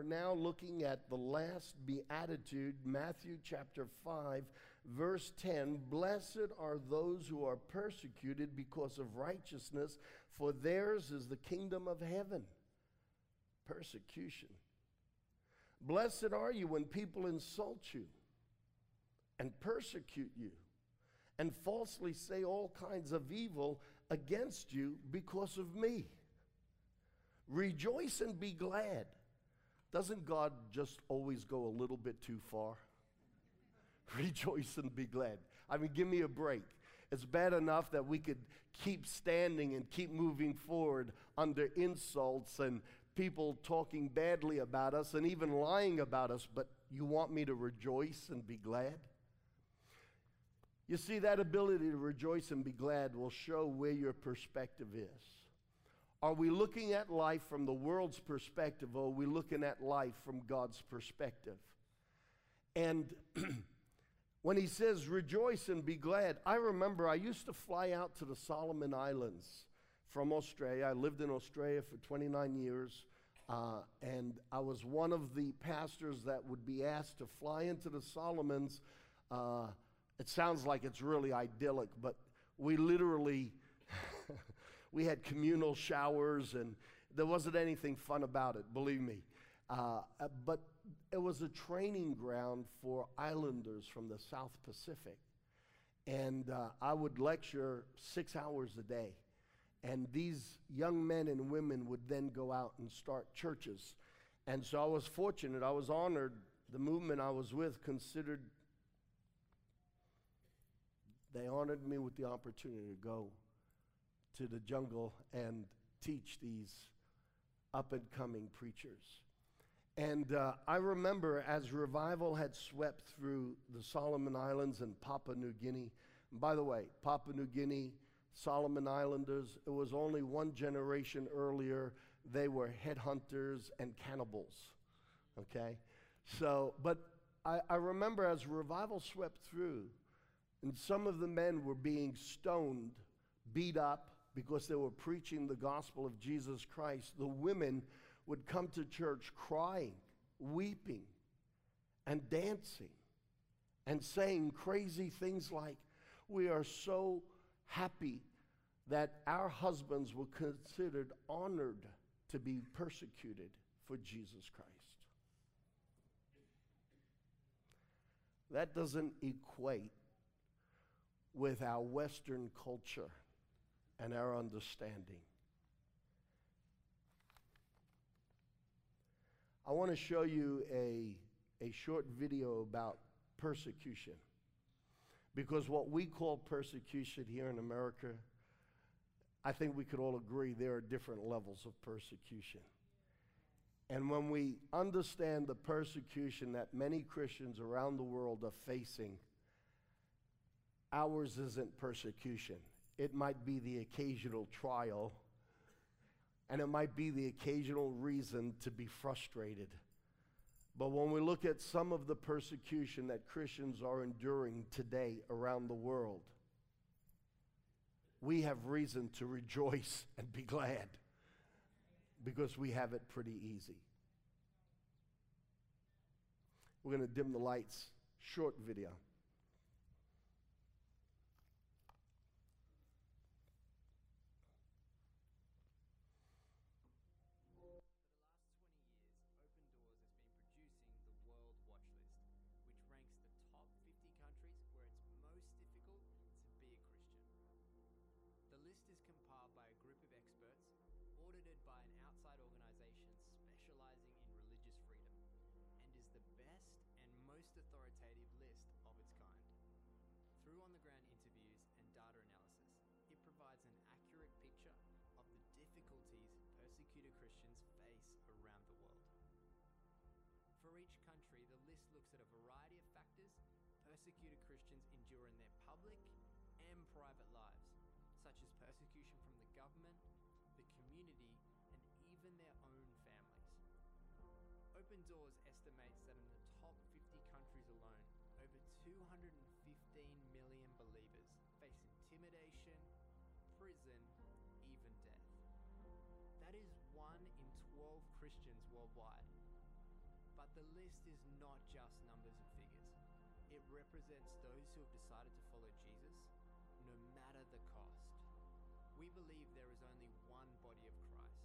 are now looking at the last beatitude, Matthew chapter 5, verse 10. Blessed are those who are persecuted because of righteousness, for theirs is the kingdom of heaven. Persecution. Blessed are you when people insult you and persecute you and falsely say all kinds of evil against you because of me. Rejoice and be glad. Doesn't God just always go a little bit too far? Rejoice and be glad. I mean, give me a break. It's bad enough that we could keep standing and keep moving forward under insults and people talking badly about us and even lying about us, but you want me to rejoice and be glad? You see, that ability to rejoice and be glad will show where your perspective is. Are we looking at life from the world's perspective or are we looking at life from God's perspective? And when he says rejoice and be glad, I remember I used to fly out to the Solomon Islands from Australia. I lived in Australia for 29 years. Uh, and I was one of the pastors that would be asked to fly into the Solomons. Uh, it sounds like it's really idyllic, but we literally we had communal showers, and there wasn't anything fun about it, believe me. Uh, but it was a training ground for islanders from the South Pacific. And uh, I would lecture six hours a day. And these young men and women would then go out and start churches. And so I was fortunate, I was honored. The movement I was with considered, they honored me with the opportunity to go to the jungle and teach these up and coming preachers. And uh, I remember as revival had swept through the Solomon Islands and Papua New Guinea. And by the way, Papua New Guinea, Solomon Islanders, it was only one generation earlier. They were headhunters and cannibals. Okay? So, but I, I remember as revival swept through, and some of the men were being stoned, beat up, because they were preaching the gospel of Jesus Christ, the women would come to church crying, weeping, and dancing, and saying crazy things like, We are so happy that our husbands were considered honored to be persecuted for Jesus Christ. That doesn't equate with our Western culture and our understanding. I want to show you a, a short video about persecution. Because what we call persecution here in America, I think we could all agree there are different levels of persecution. And when we understand the persecution that many Christians around the world are facing, ours isn't persecution it might be the occasional trial, and it might be the occasional reason to be frustrated. But when we look at some of the persecution that Christians are enduring today around the world, we have reason to rejoice and be glad because we have it pretty easy. We're going to dim the lights. Short video. Christians face around the world. For each country, the list looks at a variety of factors persecuted Christians endure in their public and private lives, such as persecution from the government, the community, and even their own families. Open Doors estimates that in the top 50 countries alone, over 215 12 Christians worldwide. But the list is not just numbers and figures. It represents those who have decided to follow Jesus, no matter the cost. We believe there is only one body of Christ,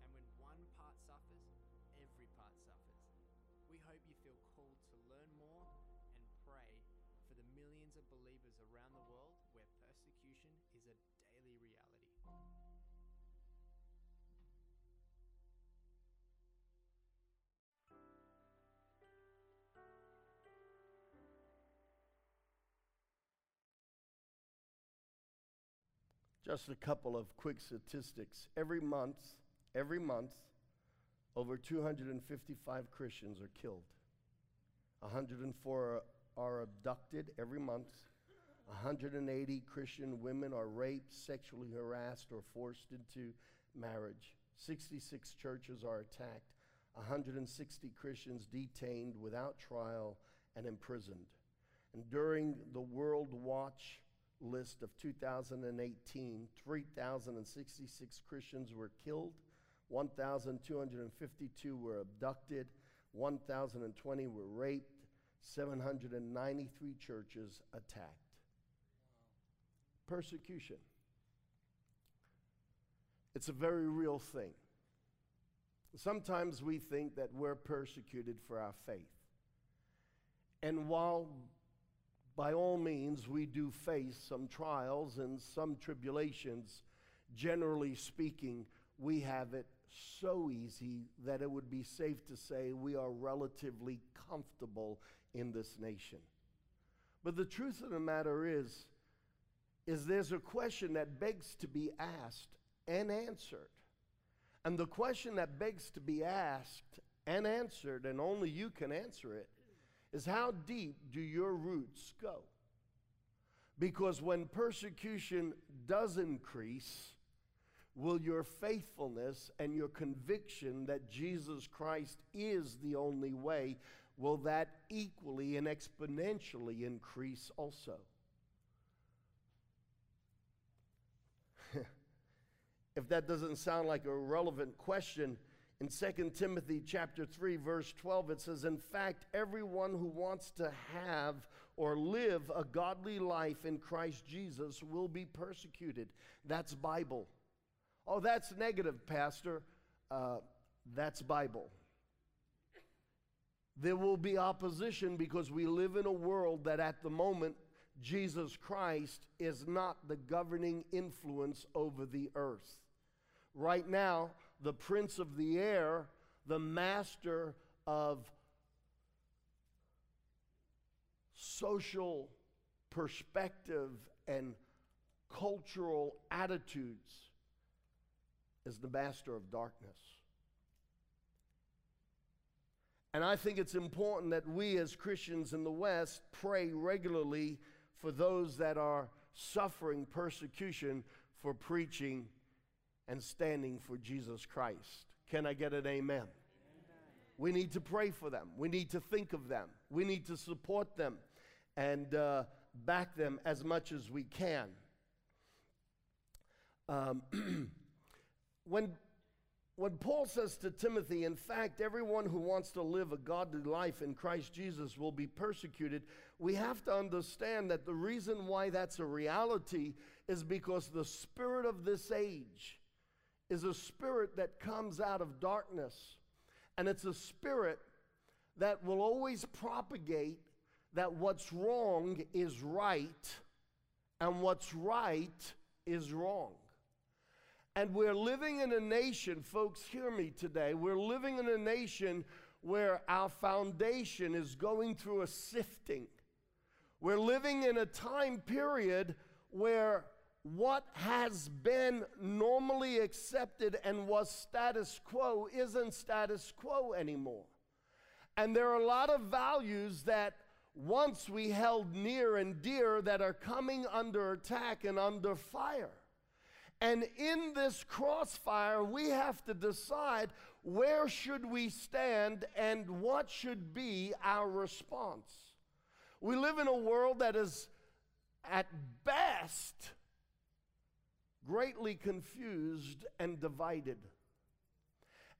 and when one part suffers, every part suffers. We hope you feel called to learn more and pray for the millions of believers around the world where persecution is a Just a couple of quick statistics. Every month, every month, over 255 Christians are killed. 104 are, abducted every month. 180 Christian women are raped, sexually harassed, or forced into marriage. 66 churches are attacked. 160 Christians detained without trial and imprisoned. And during the World Watch list of 2018, 3,066 Christians were killed, 1,252 were abducted, 1,020 were raped, 793 churches attacked. Persecution. It's a very real thing. Sometimes we think that we're persecuted for our faith. And while by all means we do face some trials and some tribulations, generally speaking, we have it so easy that it would be safe to say we are relatively comfortable in this nation. But the truth of the matter is, is there's a question that begs to be asked and answered. And the question that begs to be asked and answered, and only you can answer it, is how deep do your roots go? Because when persecution does increase, will your faithfulness and your conviction that Jesus Christ is the only way, will that equally and exponentially increase also? if that doesn't sound like a relevant question, in 2 Timothy chapter 3 verse 12 it says in fact everyone who wants to have or live a godly life in Christ Jesus will be persecuted. That's Bible. Oh, that's negative, Pastor. Uh, that's Bible. There will be opposition because we live in a world that at the moment Jesus Christ is not the governing influence over the earth. Right now, the prince of the air, the master of social perspective and cultural attitudes, is the master of darkness. And I think it's important that we as Christians in the West pray regularly for those that are suffering persecution for preaching and standing for Jesus Christ. Can I get an amen? amen? We need to pray for them. We need to think of them. We need to support them and uh, back them as much as we can. Um, when, when Paul says to Timothy, in fact, everyone who wants to live a godly life in Christ Jesus will be persecuted, we have to understand that the reason why that's a reality is because the spirit of this age is a spirit that comes out of darkness. And it's a spirit that will always propagate that what's wrong is right and what's right is wrong. And we're living in a nation, folks, hear me today. We're living in a nation where our foundation is going through a sifting. We're living in a time period where what has been normally accepted and was status quo isn't status quo anymore. And there are a lot of values that once we held near and dear that are coming under attack and under fire. And in this crossfire, we have to decide where should we stand and what should be our response. We live in a world that is at best greatly confused and divided.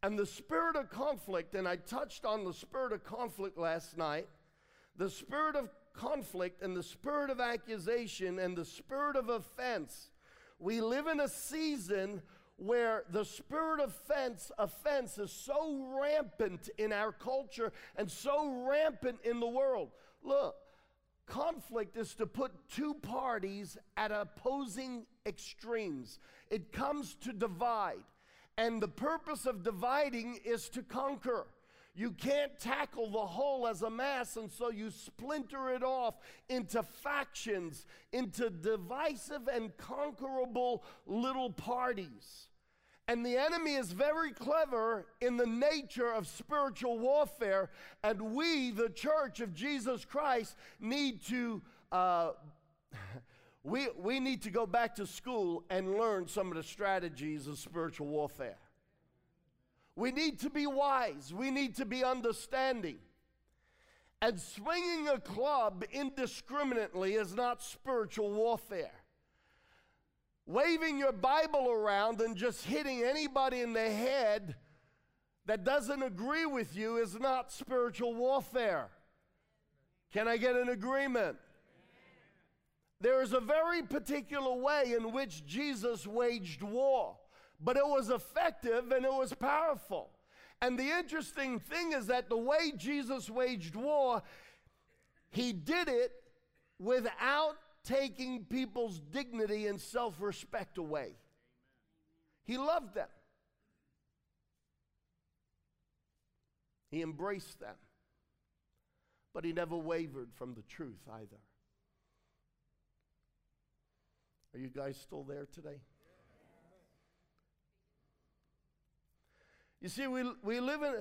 And the spirit of conflict, and I touched on the spirit of conflict last night, the spirit of conflict and the spirit of accusation and the spirit of offense. We live in a season where the spirit of offense, offense is so rampant in our culture and so rampant in the world. Look, conflict is to put two parties at opposing extremes, it comes to divide. And the purpose of dividing is to conquer. You can't tackle the whole as a mass, and so you splinter it off into factions, into divisive and conquerable little parties. And the enemy is very clever in the nature of spiritual warfare, and we, the church of Jesus Christ, need to. Uh, we, we need to go back to school and learn some of the strategies of spiritual warfare. We need to be wise. We need to be understanding. And swinging a club indiscriminately is not spiritual warfare. Waving your Bible around and just hitting anybody in the head that doesn't agree with you is not spiritual warfare. Can I get an agreement? There is a very particular way in which Jesus waged war but it was effective and it was powerful. And the interesting thing is that the way Jesus waged war, he did it without taking people's dignity and self respect away. He loved them, he embraced them, but he never wavered from the truth either. Are you guys still there today? You see, we, we live in,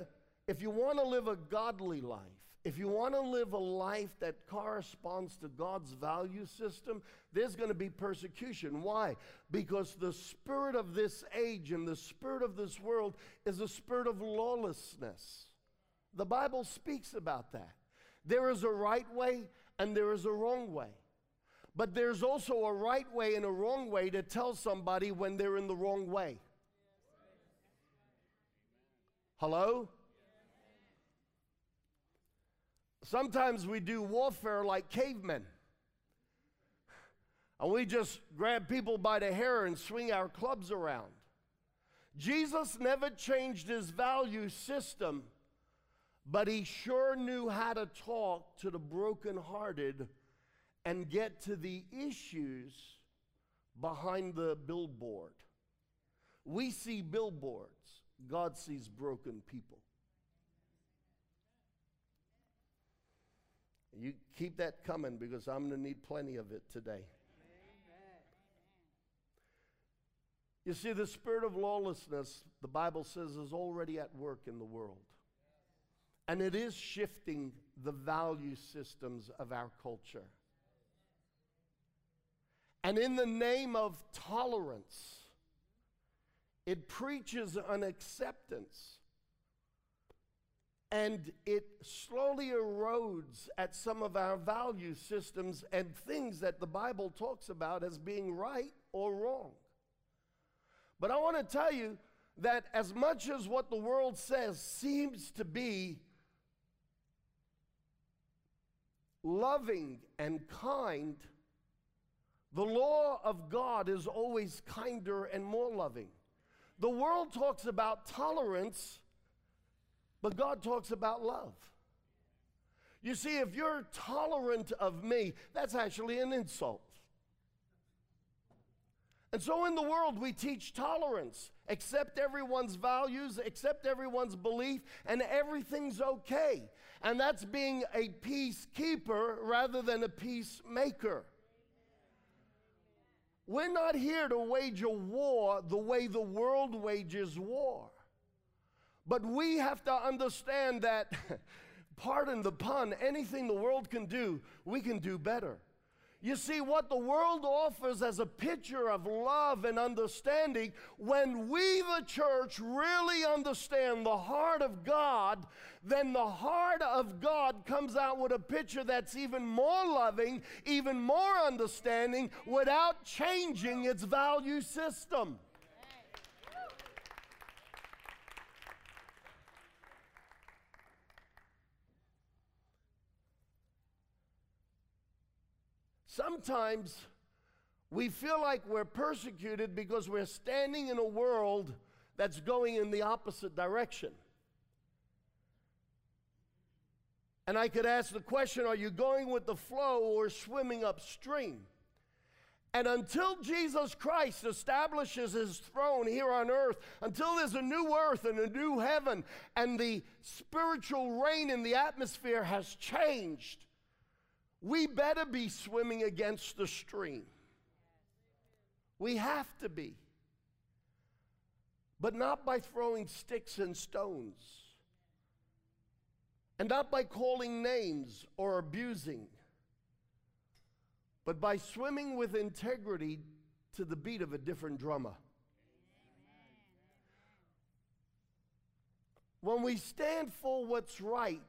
if you want to live a godly life, if you want to live a life that corresponds to God's value system, there's going to be persecution. Why? Because the spirit of this age and the spirit of this world is a spirit of lawlessness. The Bible speaks about that. There is a right way and there is a wrong way. But there's also a right way and a wrong way to tell somebody when they're in the wrong way. Hello? Sometimes we do warfare like cavemen. And we just grab people by the hair and swing our clubs around. Jesus never changed his value system, but he sure knew how to talk to the brokenhearted and get to the issues behind the billboard. We see billboards. God sees broken people. You keep that coming because I'm going to need plenty of it today. You see, the spirit of lawlessness, the Bible says, is already at work in the world. And it is shifting the value systems of our culture. And in the name of tolerance, it preaches an acceptance. And it slowly erodes at some of our value systems and things that the Bible talks about as being right or wrong. But I want to tell you that as much as what the world says seems to be loving and kind, the law of God is always kinder and more loving. The world talks about tolerance, but God talks about love. You see, if you're tolerant of me, that's actually an insult. And so in the world, we teach tolerance. Accept everyone's values, accept everyone's belief, and everything's okay. And that's being a peacekeeper rather than a peacemaker. We're not here to wage a war the way the world wages war. But we have to understand that, pardon the pun, anything the world can do, we can do better. You see, what the world offers as a picture of love and understanding, when we, the church, really understand the heart of God, then the heart of God comes out with a picture that's even more loving, even more understanding, without changing its value system. Sometimes we feel like we're persecuted because we're standing in a world that's going in the opposite direction. And I could ask the question are you going with the flow or swimming upstream? And until Jesus Christ establishes his throne here on earth, until there's a new earth and a new heaven, and the spiritual reign in the atmosphere has changed, we better be swimming against the stream. We have to be. But not by throwing sticks and stones, and not by calling names or abusing but by swimming with integrity to the beat of a different drummer. When we stand for what's right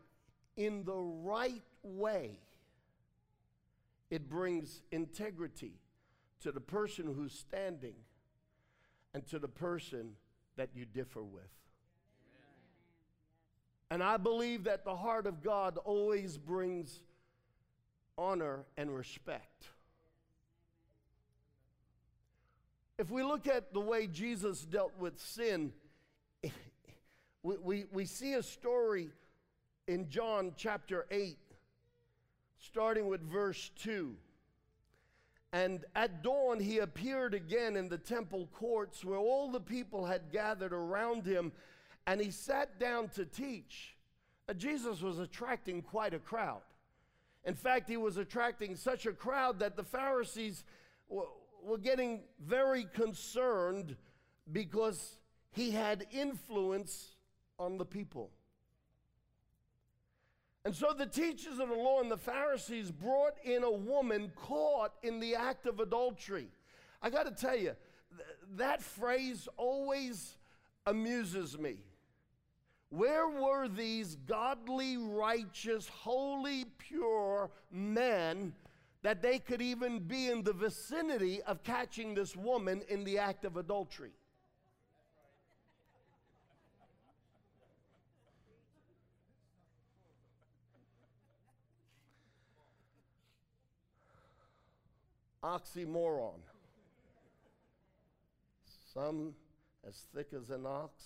in the right way, it brings integrity to the person who's standing and to the person that you differ with. And I believe that the heart of God always brings honor, and respect. If we look at the way Jesus dealt with sin, we, we, we see a story in John chapter 8, starting with verse 2. And at dawn, he appeared again in the temple courts where all the people had gathered around him, and he sat down to teach. Now, Jesus was attracting quite a crowd. In fact, he was attracting such a crowd that the Pharisees were getting very concerned because he had influence on the people. And so the teachers of the law and the Pharisees brought in a woman caught in the act of adultery. I got to tell you, th- that phrase always amuses me. Where were these godly, righteous, holy, pure men that they could even be in the vicinity of catching this woman in the act of adultery? Oxymoron. Some as thick as an ox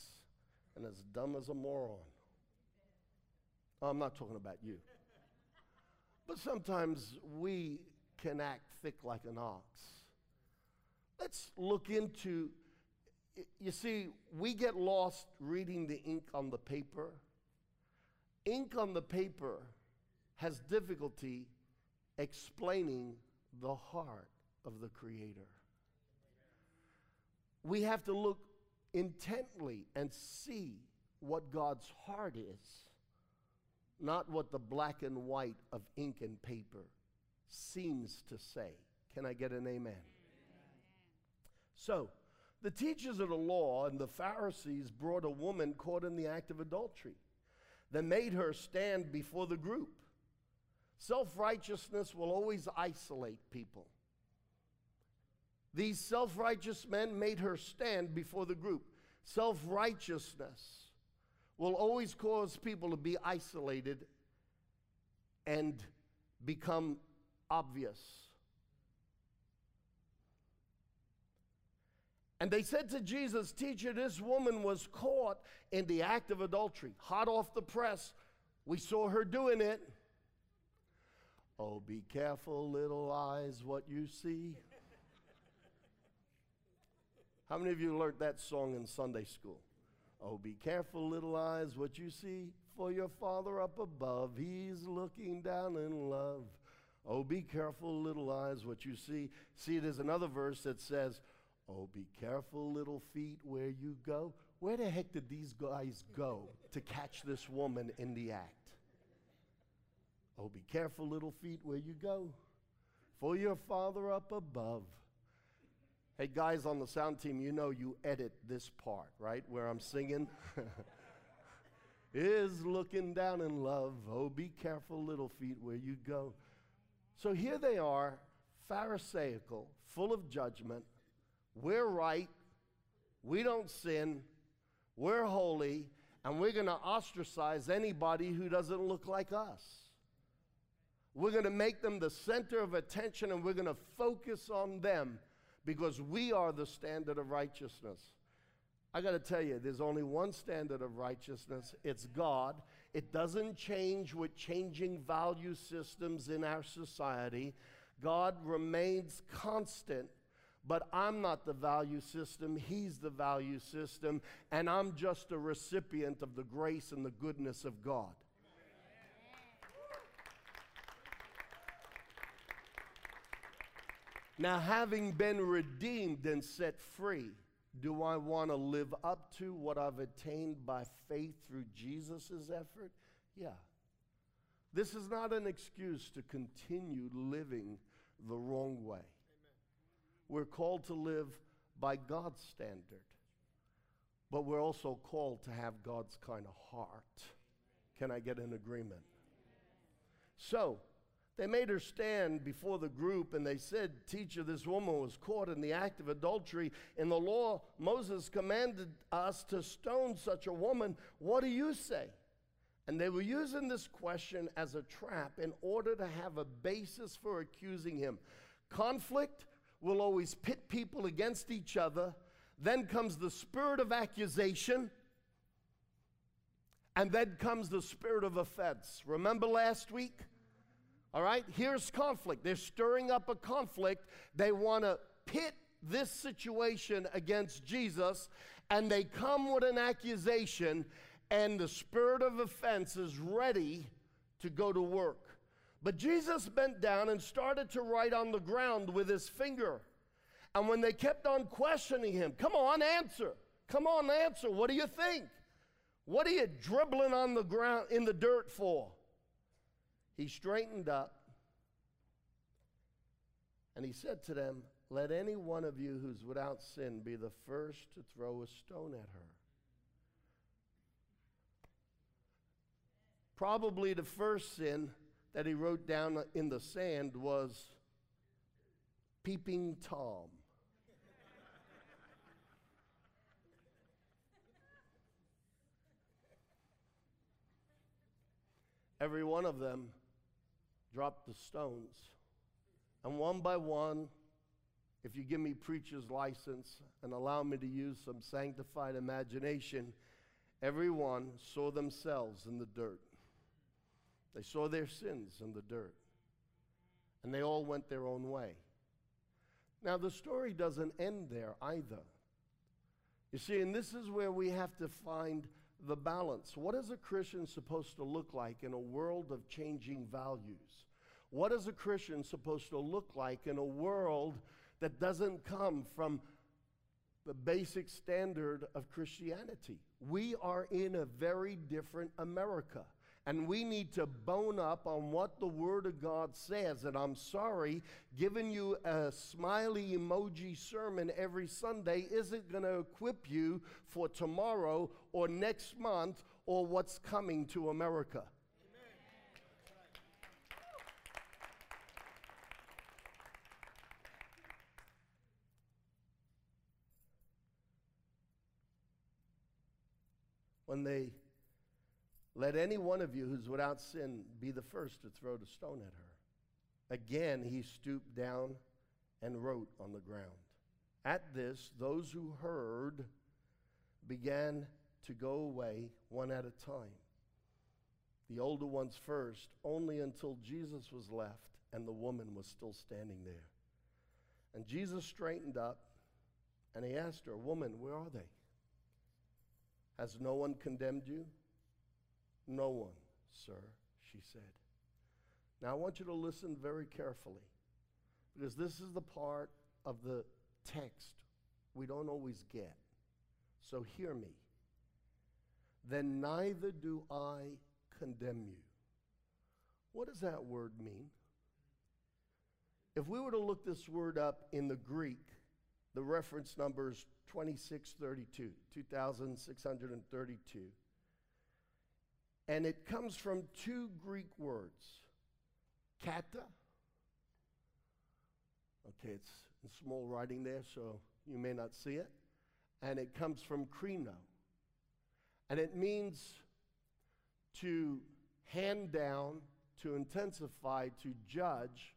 and as dumb as a moron. Oh, I'm not talking about you. But sometimes we can act thick like an ox. Let's look into, you see, we get lost reading the ink on the paper. Ink on the paper has difficulty explaining the heart of the Creator. We have to look intently and see what God's heart is, not what the black and white of ink and paper seems to say. Can I get an amen? amen? So, the teachers of the law and the Pharisees brought a woman caught in the act of adultery. They made her stand before the group. Self righteousness will always isolate people. These self righteous men made her stand before the group. Self righteousness will always cause people to be isolated and become obvious. And they said to Jesus, Teacher, this woman was caught in the act of adultery, hot off the press. We saw her doing it. Oh, be careful, little eyes, what you see. How many of you learned that song in Sunday school? Oh, be careful, little eyes, what you see, for your Father up above, He's looking down in love. Oh, be careful, little eyes, what you see. See, there's another verse that says, Oh, be careful, little feet, where you go. Where the heck did these guys go to catch this woman in the act? Oh, be careful, little feet, where you go, for your Father up above. Hey, guys on the sound team, you know you edit this part, right? Where I'm singing. is looking down in love. Oh, be careful, little feet, where you go. So here they are, Pharisaical, full of judgment. We're right. We don't sin. We're holy. And we're going to ostracize anybody who doesn't look like us. We're going to make them the center of attention and we're going to focus on them because we are the standard of righteousness. I got to tell you, there's only one standard of righteousness it's God. It doesn't change with changing value systems in our society. God remains constant, but I'm not the value system. He's the value system, and I'm just a recipient of the grace and the goodness of God. Now, having been redeemed and set free, do I want to live up to what I've attained by faith through Jesus' effort? Yeah. This is not an excuse to continue living the wrong way. Amen. We're called to live by God's standard, but we're also called to have God's kind of heart. Can I get an agreement? So, they made her stand before the group and they said, Teacher, this woman was caught in the act of adultery. In the law, Moses commanded us to stone such a woman. What do you say? And they were using this question as a trap in order to have a basis for accusing him. Conflict will always pit people against each other. Then comes the spirit of accusation. And then comes the spirit of offense. Remember last week? All right, here's conflict. They're stirring up a conflict. They want to pit this situation against Jesus, and they come with an accusation, and the spirit of offense is ready to go to work. But Jesus bent down and started to write on the ground with his finger. And when they kept on questioning him, come on, answer. Come on, answer. What do you think? What are you dribbling on the ground in the dirt for? He straightened up and he said to them, Let any one of you who's without sin be the first to throw a stone at her. Probably the first sin that he wrote down in the sand was peeping Tom. Every one of them dropped the stones. And one by one, if you give me preacher's license and allow me to use some sanctified imagination, everyone saw themselves in the dirt. They saw their sins in the dirt. And they all went their own way. Now, the story doesn't end there either. You see, and this is where we have to find the balance. What is a Christian supposed to look like in a world of changing values? What is a Christian supposed to look like in a world that doesn't come from the basic standard of Christianity? We are in a very different America. And we need to bone up on what the Word of God says. And I'm sorry, giving you a smiley emoji sermon every Sunday isn't going to equip you for tomorrow or next month or what's coming to America. When they let any one of you who's without sin be the first to throw the stone at her. Again, he stooped down and wrote on the ground. At this, those who heard began to go away one at a time. The older ones first, only until Jesus was left and the woman was still standing there. And Jesus straightened up and he asked her, Woman, where are they? Has no one condemned you? No one, sir, she said. Now I want you to listen very carefully because this is the part of the text we don't always get. So hear me. Then neither do I condemn you. What does that word mean? If we were to look this word up in the Greek, the reference number is 2632, 2632. And it comes from two Greek words kata. Okay, it's in small writing there, so you may not see it. And it comes from krino. And it means to hand down, to intensify, to judge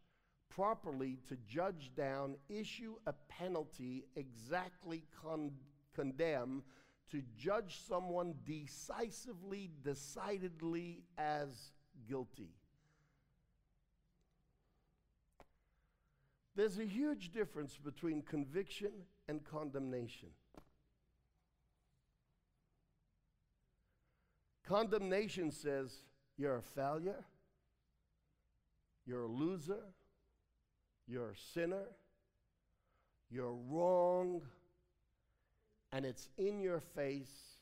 properly, to judge down, issue a penalty, exactly con- condemn, to judge someone decisively, decidedly as guilty. There's a huge difference between conviction and condemnation. Condemnation says you're a failure, you're a loser, you're a sinner, you're wrong, and it's in your face,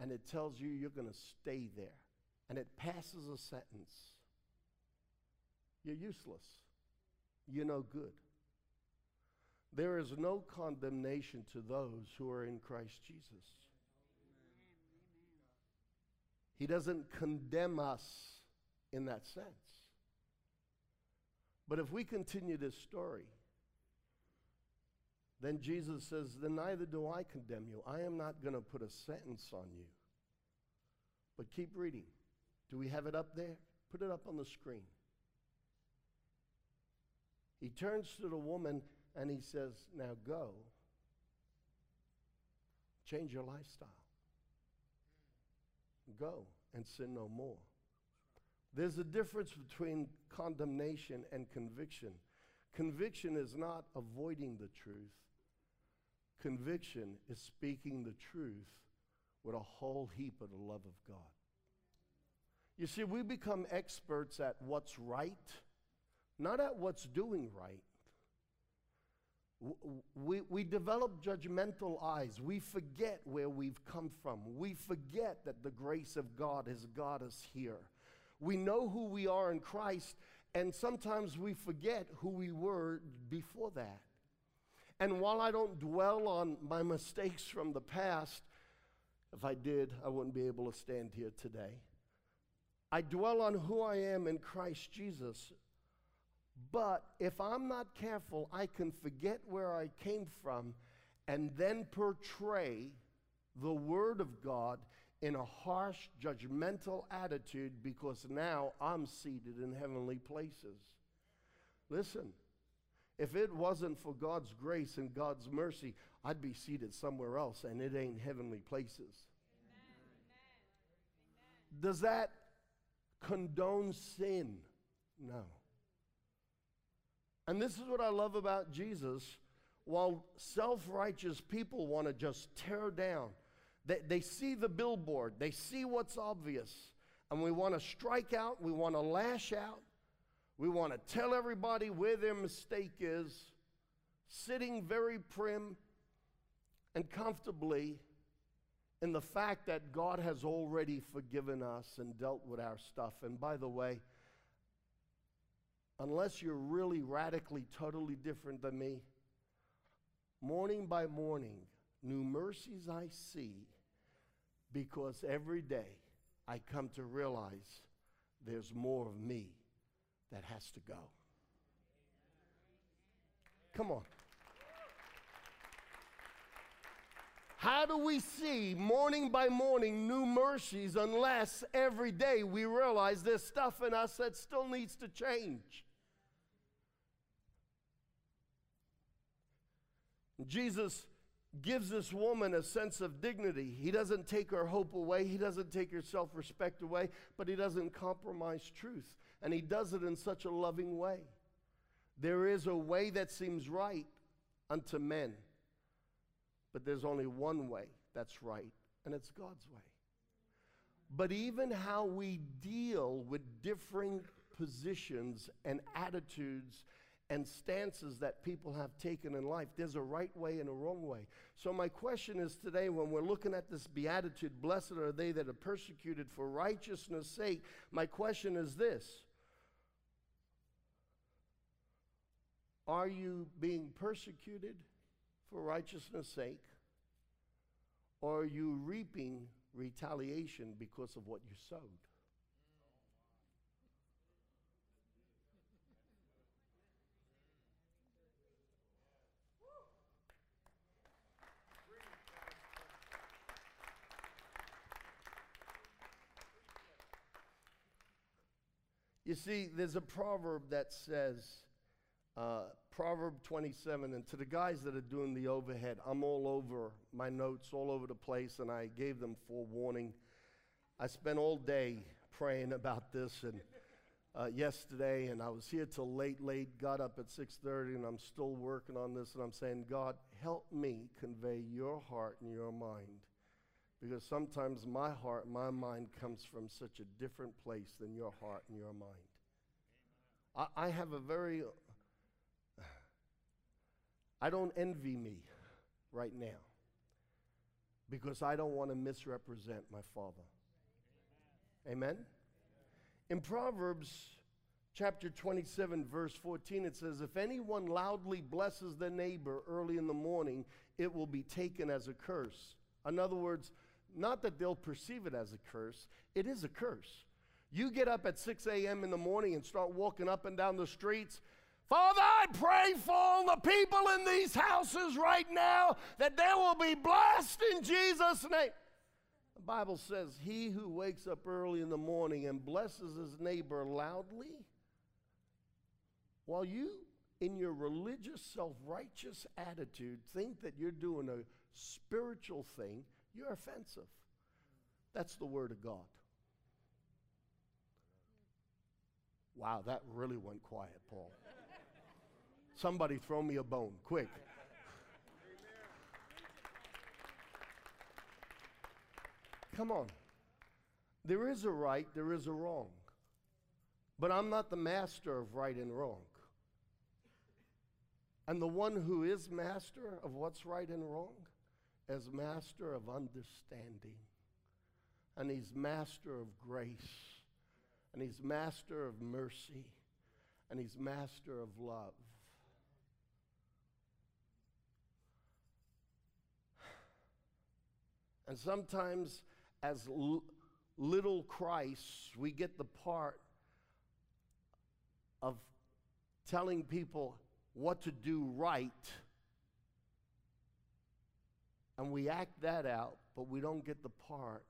and it tells you you're going to stay there, and it passes a sentence. You're useless. You're no good. There is no condemnation to those who are in Christ Jesus. He doesn't condemn us in that sense. But if we continue this story, then Jesus says, Then neither do I condemn you. I am not going to put a sentence on you. But keep reading. Do we have it up there? Put it up on the screen. He turns to the woman and he says, Now go. Change your lifestyle. Go and sin no more. There's a difference between condemnation and conviction. Conviction is not avoiding the truth, conviction is speaking the truth with a whole heap of the love of God. You see, we become experts at what's right, not at what's doing right. We, we develop judgmental eyes. We forget where we've come from. We forget that the grace of God has got us here. We know who we are in Christ, and sometimes we forget who we were before that. And while I don't dwell on my mistakes from the past, if I did, I wouldn't be able to stand here today. I dwell on who I am in Christ Jesus. But if I'm not careful, I can forget where I came from and then portray the Word of God in a harsh, judgmental attitude because now I'm seated in heavenly places. Listen, if it wasn't for God's grace and God's mercy, I'd be seated somewhere else and it ain't heavenly places. Amen. Does that condone sin? No. And this is what I love about Jesus. While self righteous people want to just tear down, they, they see the billboard, they see what's obvious, and we want to strike out, we want to lash out, we want to tell everybody where their mistake is, sitting very prim and comfortably in the fact that God has already forgiven us and dealt with our stuff. And by the way, unless you're really radically, totally different than me, morning by morning, new mercies I see because every day I come to realize there's more of me that has to go. Come on. How do we see morning by morning new mercies unless every day we realize there's stuff in us that still needs to change? Jesus gives this woman a sense of dignity. He doesn't take her hope away, he doesn't take her self respect away, but he doesn't compromise truth. And he does it in such a loving way. There is a way that seems right unto men, but there's only one way that's right, and it's God's way. But even how we deal with differing positions and attitudes and stances that people have taken in life. There's a right way and a wrong way. So, my question is today, when we're looking at this beatitude, blessed are they that are persecuted for righteousness' sake, my question is this Are you being persecuted for righteousness' sake? Or are you reaping retaliation because of what you sowed? You see, there's a proverb that says, uh, Proverb 27, and to the guys that are doing the overhead, I'm all over my notes, all over the place, and I gave them forewarning. I spent all day praying about this and uh, yesterday, and I was here till late, late. Got up at 6:30, and I'm still working on this. And I'm saying, God, help me convey Your heart and Your mind, because sometimes my heart, my mind comes from such a different place than Your heart and Your mind. I, I have a very I don't envy me right now because I don't want to misrepresent my Father. Amen? In Proverbs chapter 27, verse 14, it says, If anyone loudly blesses their neighbor early in the morning, it will be taken as a curse. In other words, not that they'll perceive it as a curse, it is a curse. You get up at 6 a.m. in the morning and start walking up and down the streets Father, I pray for all the people in these houses right now that they will be blessed in Jesus' name. The Bible says, He who wakes up early in the morning and blesses his neighbor loudly, while you, in your religious, self righteous attitude, think that you're doing a spiritual thing, you're offensive. That's the Word of God. Wow, that really went quiet, Paul. Somebody throw me a bone, quick. Come on. There is a right, there is a wrong. But I'm not the master of right and wrong. And the one who is master of what's right and wrong is master of understanding. And he's master of grace. And he's master of mercy. And he's master of love. And sometimes, as l- little Christ, we get the part of telling people what to do right. And we act that out, but we don't get the part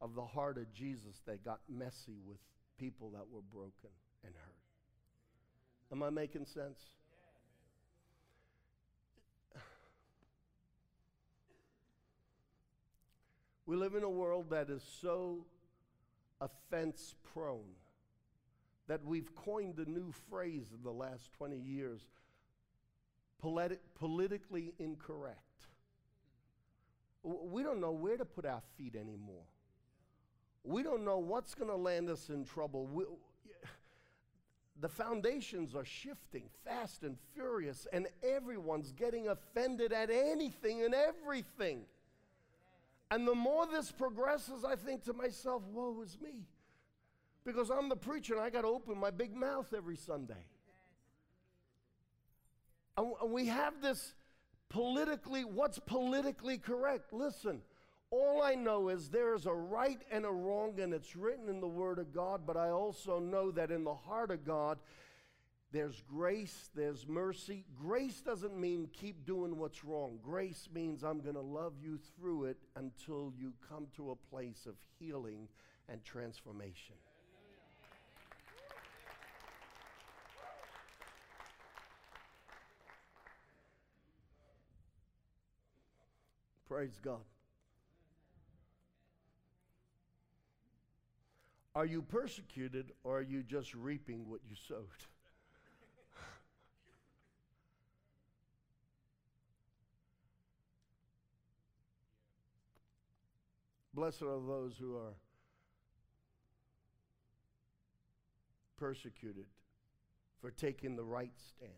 of the heart of Jesus that got messy with people that were broken and hurt. Am I making sense? We live in a world that is so offense prone that we've coined a new phrase in the last 20 years politi- politically incorrect. We don't know where to put our feet anymore. We don't know what's going to land us in trouble. We, the foundations are shifting fast and furious, and everyone's getting offended at anything and everything. And the more this progresses, I think to myself, woe is me. Because I'm the preacher and I got to open my big mouth every Sunday. And we have this politically, what's politically correct? Listen, all I know is there is a right and a wrong, and it's written in the Word of God, but I also know that in the heart of God, there's grace, there's mercy. Grace doesn't mean keep doing what's wrong. Grace means I'm going to love you through it until you come to a place of healing and transformation. Praise God. Are you persecuted or are you just reaping what you sowed? Blessed are those who are persecuted for taking the right stand.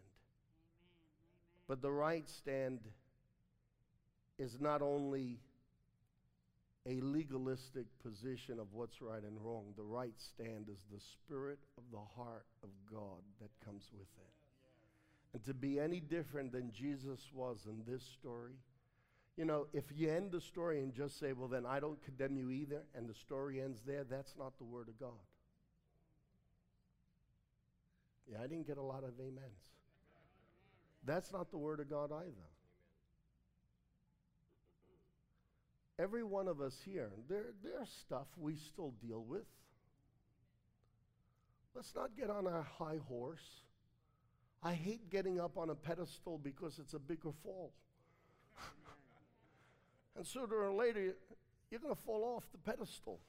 But the right stand is not only a legalistic position of what's right and wrong. The right stand is the spirit of the heart of God that comes with it. And to be any different than Jesus was in this story you know, if you end the story and just say, well, then I don't condemn you either, and the story ends there, that's not the Word of God. Yeah, I didn't get a lot of amens. That's not the Word of God either. Every one of us here, there, there's stuff we still deal with. let's not get on our high horse. I hate getting up on a pedestal because it's a bigger fall. and sooner or later, you're going to fall off the pedestal.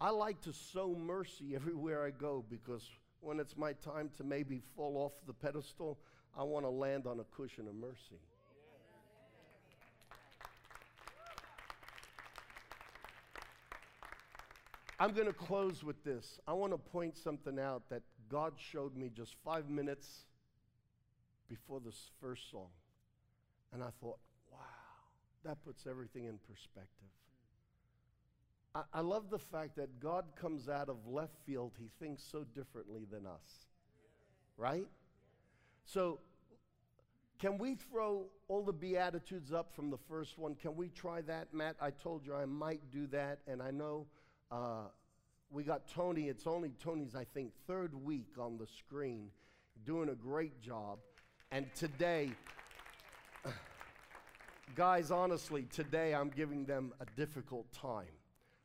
I like to sow mercy everywhere I go because when it's my time to maybe fall off the pedestal, I want to land on a cushion of mercy. I'm going to close with this. I want to point something out that God showed me just five minutes before this first song. And I thought, wow, that puts everything in perspective. I, I love the fact that God comes out of left field, He thinks so differently than us. Right? So, can we throw all the Beatitudes up from the first one? Can we try that, Matt? I told you I might do that, and I know uh, we got Tony. It's only Tony's, I think, third week on the screen, doing a great job. And today, guys, honestly, today I'm giving them a difficult time.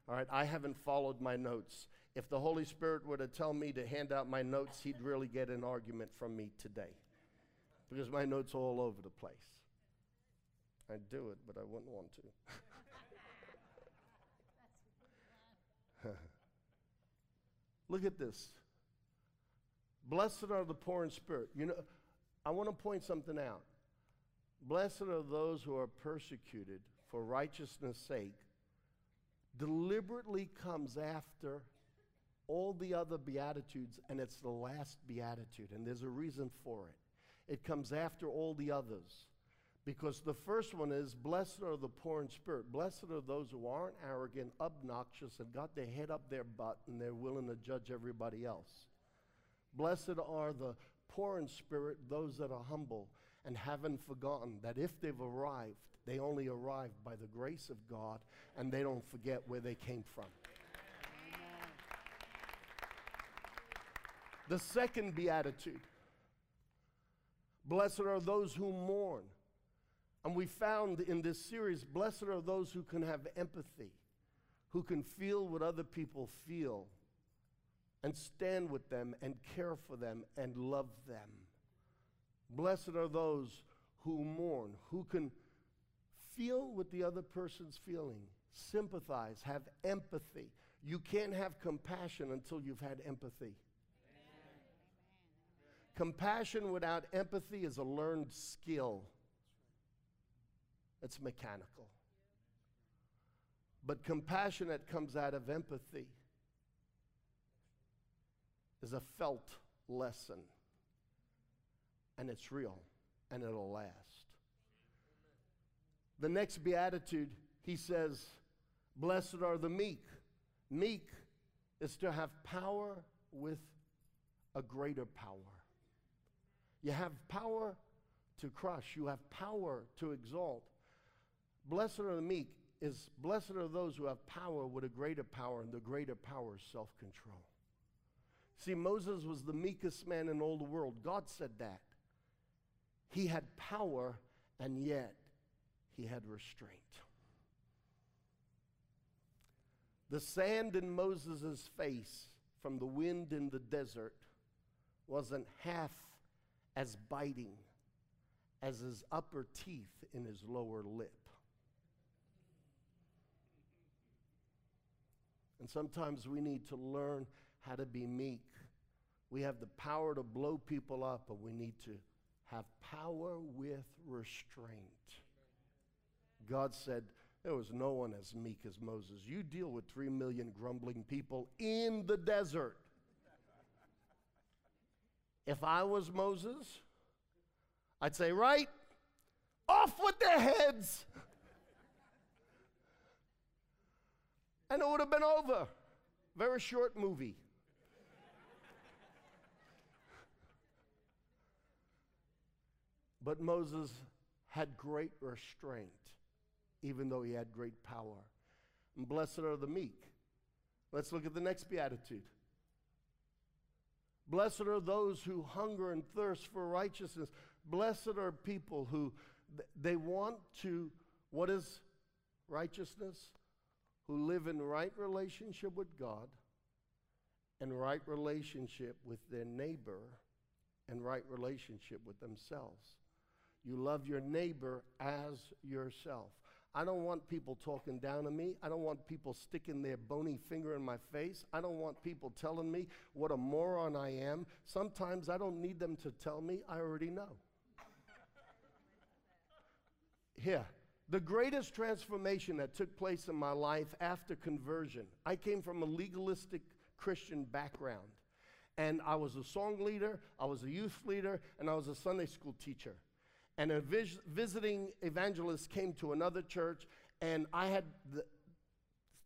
All right, I haven't followed my notes. If the Holy Spirit were to tell me to hand out my notes, he'd really get an argument from me today because my notes are all over the place. I'd do it, but I wouldn't want to. Look at this. Blessed are the poor in spirit. You know, I want to point something out. Blessed are those who are persecuted for righteousness' sake, deliberately comes after all the other Beatitudes, and it's the last Beatitude, and there's a reason for it. It comes after all the others. Because the first one is, Blessed are the poor in spirit. Blessed are those who aren't arrogant, obnoxious, and got their head up their butt and they're willing to judge everybody else. Blessed are the poor in spirit, those that are humble and haven't forgotten that if they've arrived, they only arrived by the grace of God and they don't forget where they came from. The second beatitude Blessed are those who mourn. And we found in this series, blessed are those who can have empathy, who can feel what other people feel, and stand with them and care for them and love them. Blessed are those who mourn, who can feel what the other person's feeling, sympathize, have empathy. You can't have compassion until you've had empathy. Compassion without empathy is a learned skill, it's mechanical. But compassion that comes out of empathy is a felt lesson, and it's real, and it'll last. The next beatitude, he says, Blessed are the meek. Meek is to have power with a greater power. You have power to crush, you have power to exalt. Blessed are the meek is blessed are those who have power with a greater power, and the greater power is self control. See, Moses was the meekest man in all the world. God said that. He had power, and yet he had restraint. The sand in Moses' face from the wind in the desert wasn't half as biting as his upper teeth in his lower lip. And sometimes we need to learn how to be meek. We have the power to blow people up, but we need to have power with restraint. God said, There was no one as meek as Moses. You deal with three million grumbling people in the desert. If I was Moses, I'd say, Right, off with their heads. And it would have been over. Very short movie. but Moses had great restraint, even though he had great power. And blessed are the meek. Let's look at the next beatitude. Blessed are those who hunger and thirst for righteousness. Blessed are people who they want to what is righteousness? Who live in right relationship with God and right relationship with their neighbor and right relationship with themselves. You love your neighbor as yourself. I don't want people talking down to me. I don't want people sticking their bony finger in my face. I don't want people telling me what a moron I am. Sometimes I don't need them to tell me, I already know. Here, the greatest transformation that took place in my life after conversion, I came from a legalistic Christian background. And I was a song leader, I was a youth leader, and I was a Sunday school teacher. And a vis- visiting evangelist came to another church, and I had the,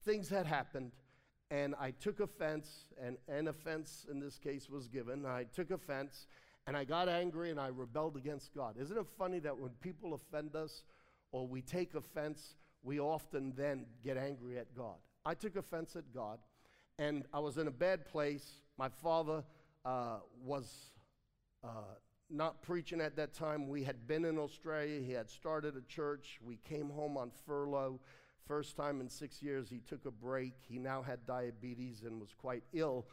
things had happened, and I took offense, and an offense in this case was given. I took offense, and I got angry, and I rebelled against God. Isn't it funny that when people offend us or we take offense, we often then get angry at God? I took offense at God, and I was in a bad place. My father uh, was uh, not preaching at that time. We had been in Australia. He had started a church. We came home on furlough. First time in six years, he took a break. He now had diabetes and was quite ill.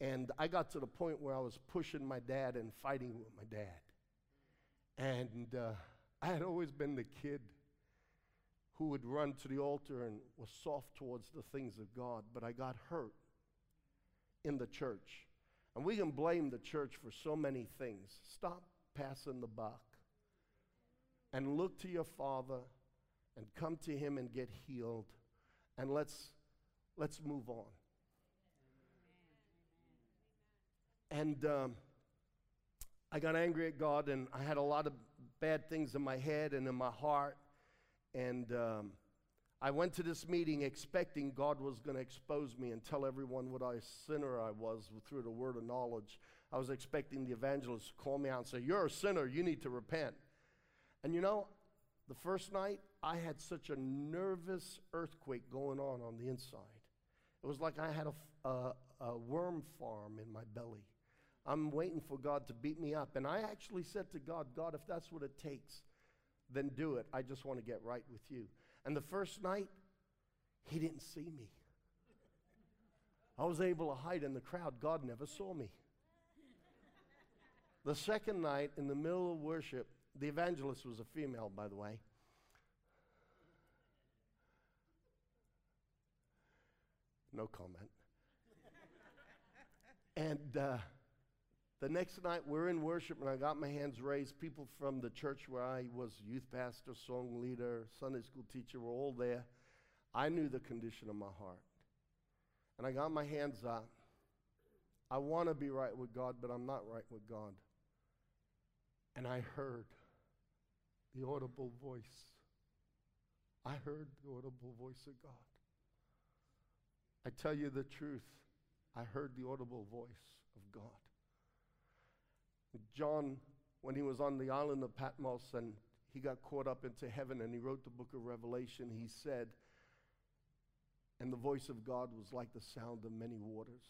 And I got to the point where I was pushing my dad and fighting with my dad. And uh, I had always been the kid who would run to the altar and was soft towards the things of God, but I got hurt in the church. And we can blame the church for so many things. Stop passing the buck and look to your Father and come to Him and get healed. And let's, let's move on. And um, I got angry at God, and I had a lot of bad things in my head and in my heart. And um, I went to this meeting expecting God was going to expose me and tell everyone what a sinner I was through the word of knowledge. I was expecting the evangelist to call me out and say, You're a sinner, you need to repent. And you know, the first night, I had such a nervous earthquake going on on the inside. It was like I had a, a, a worm farm in my belly. I'm waiting for God to beat me up. And I actually said to God, God, if that's what it takes, then do it. I just want to get right with you. And the first night, he didn't see me. I was able to hide in the crowd. God never saw me. The second night, in the middle of worship, the evangelist was a female, by the way. No comment. and uh, the next night, we're in worship, and I got my hands raised. People from the church where I was youth pastor, song leader, Sunday school teacher were all there. I knew the condition of my heart. And I got my hands up. I want to be right with God, but I'm not right with God. And I heard the audible voice. I heard the audible voice of God. I tell you the truth, I heard the audible voice of God. John, when he was on the island of Patmos and he got caught up into heaven and he wrote the book of Revelation, he said, and the voice of God was like the sound of many waters.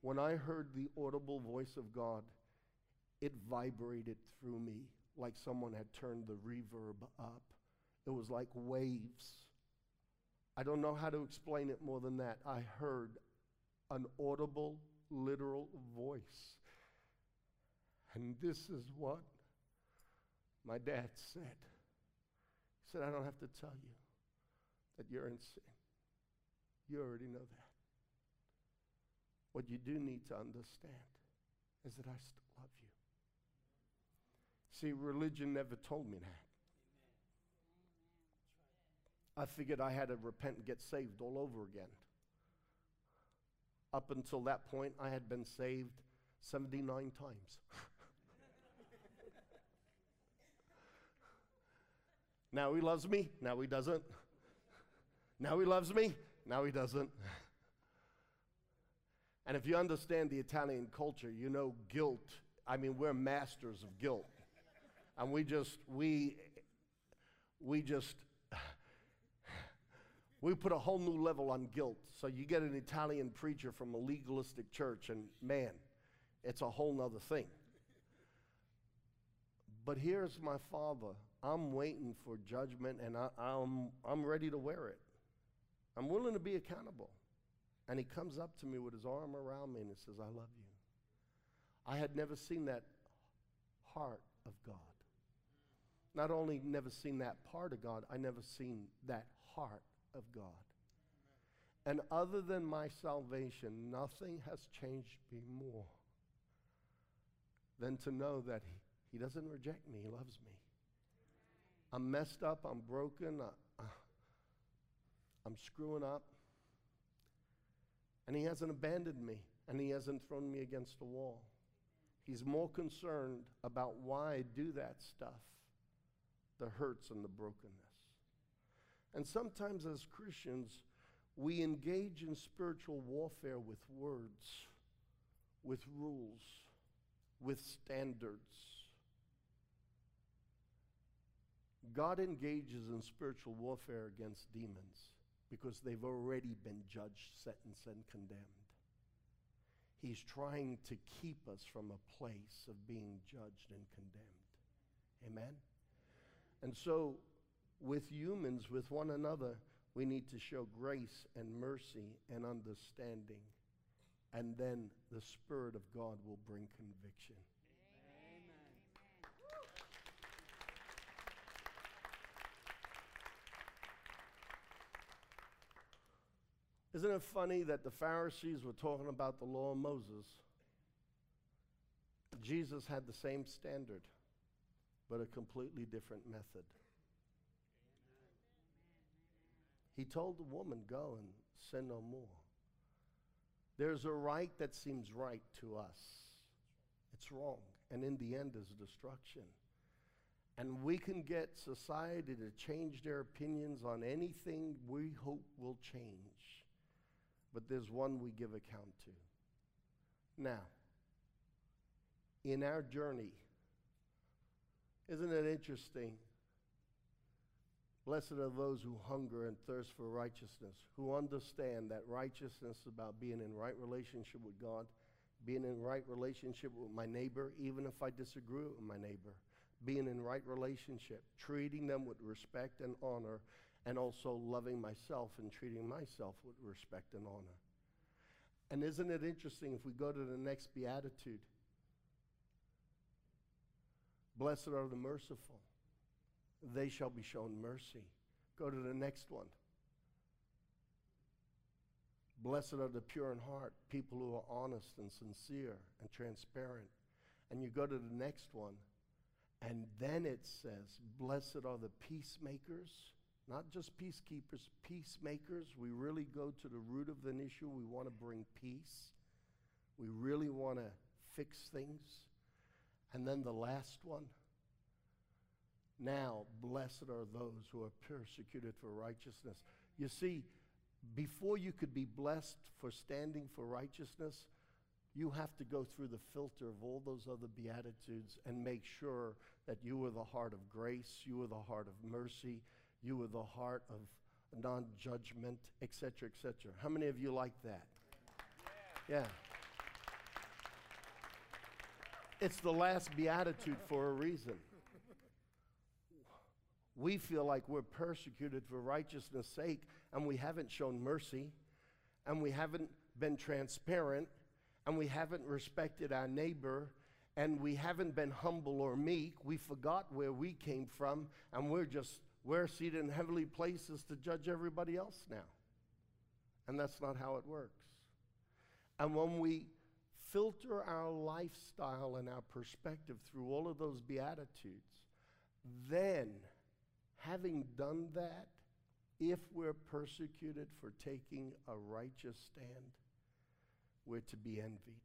When I heard the audible voice of God, it vibrated through me like someone had turned the reverb up. It was like waves. I don't know how to explain it more than that. I heard an audible, literal voice. And this is what my dad said. He said, I don't have to tell you that you're in sin. You already know that. What you do need to understand is that I still love you. See, religion never told me that. I figured I had to repent and get saved all over again. Up until that point, I had been saved 79 times. now he loves me, now he doesn't. Now he loves me, now he doesn't. And if you understand the Italian culture, you know guilt. I mean, we're masters of guilt. And we just, we, we just, we put a whole new level on guilt. So you get an Italian preacher from a legalistic church, and man, it's a whole nother thing. But here's my father. I'm waiting for judgment, and I, I'm, I'm ready to wear it. I'm willing to be accountable. And he comes up to me with his arm around me and he says, I love you. I had never seen that heart of God. Not only never seen that part of God, I never seen that heart of God. And other than my salvation, nothing has changed me more than to know that He, he doesn't reject me, He loves me. I'm messed up, I'm broken, I, uh, I'm screwing up. And He hasn't abandoned me, and He hasn't thrown me against a wall. He's more concerned about why I do that stuff, the hurts and the brokenness. And sometimes as Christians, we engage in spiritual warfare with words, with rules, with standards. God engages in spiritual warfare against demons because they've already been judged, sentenced, and condemned. He's trying to keep us from a place of being judged and condemned. Amen? And so, with humans, with one another, we need to show grace and mercy and understanding. And then the Spirit of God will bring conviction. Isn't it funny that the Pharisees were talking about the law of Moses? Jesus had the same standard, but a completely different method. He told the woman, Go and sin no more. There's a right that seems right to us, it's wrong, and in the end is destruction. And we can get society to change their opinions on anything we hope will change but there's one we give account to. Now, in our journey, isn't it interesting? Blessed are those who hunger and thirst for righteousness, who understand that righteousness is about being in right relationship with God, being in right relationship with my neighbor, even if I disagree with my neighbor, being in right relationship, treating them with respect and honor, and also loving myself and treating myself with respect and honor. And isn't it interesting if we go to the next beatitude? Blessed are the merciful, they shall be shown mercy. Go to the next one. Blessed are the pure in heart, people who are honest and sincere and transparent. And you go to the next one, and then it says, Blessed are the peacemakers not just peacekeepers, peacemakers. We really go to the root of an issue. We want to bring peace. We really want to fix things. And then the last one. Now, blessed are those who are persecuted for righteousness. You see, before you could be blessed for standing for righteousness, you have to go through the filter of all those other beatitudes and make sure that you are the heart of grace, you are the heart of mercy, you with a heart of non judgment, etc., etc. How many of you like that? Yeah. yeah. It's the last beatitude for a reason. We feel like we're persecuted for righteousness' sake, and we haven't shown mercy, and we haven't been transparent, and we haven't respected our neighbor, and we haven't been humble or meek. We forgot where we came from, and we're just we're seated in heavenly places to judge everybody else now. And that's not how it works. And when we filter our lifestyle and our perspective through all of those Beatitudes, then, having done that, if we're persecuted for taking a righteous stand, we're to be envied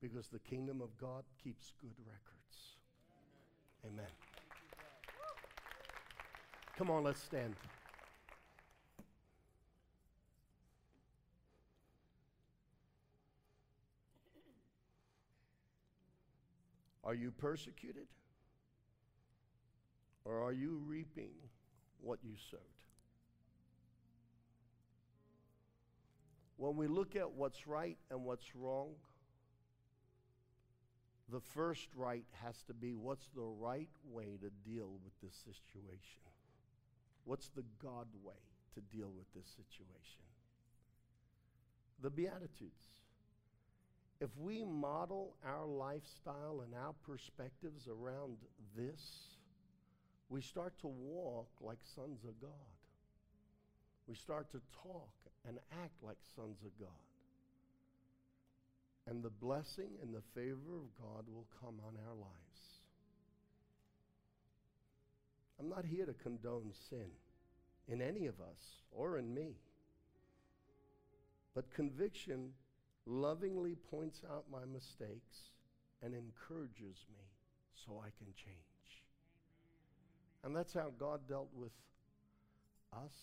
because the kingdom of God keeps good records. Amen. Come on, let's stand. Are you persecuted? Or are you reaping what you sowed? When we look at what's right and what's wrong, the first right has to be what's the right way to deal with this situation? What's the God way to deal with this situation? the Beatitudes. If we model our lifestyle and our perspectives around this, we start to walk like sons of God. We start to talk and act like sons of God. And the blessing and the favor of God will come on our lives. I'm not here to condone sin in any of us or in me. But conviction lovingly points out my mistakes and encourages me so I can change. And that's how God dealt with us,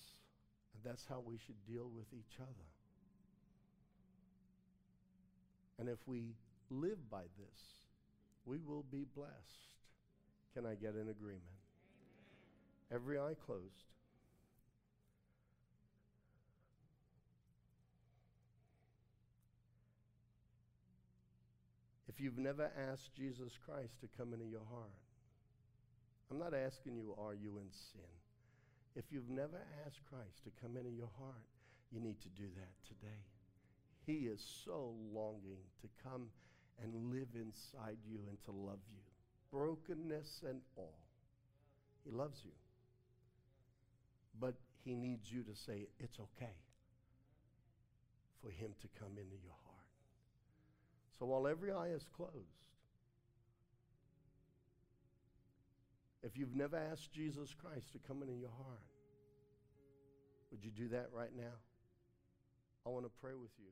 and that's how we should deal with each other. And if we live by this, we will be blessed. Can I get an agreement? Every eye closed. If you've never asked Jesus Christ to come into your heart, I'm not asking you, are you in sin? If you've never asked Christ to come into your heart, you need to do that today. He is so longing to come and live inside you and to love you, brokenness and all. He loves you. But he needs you to say, it's okay for him to come into your heart. So while every eye is closed, if you've never asked Jesus Christ to come into your heart, would you do that right now? I want to pray with you.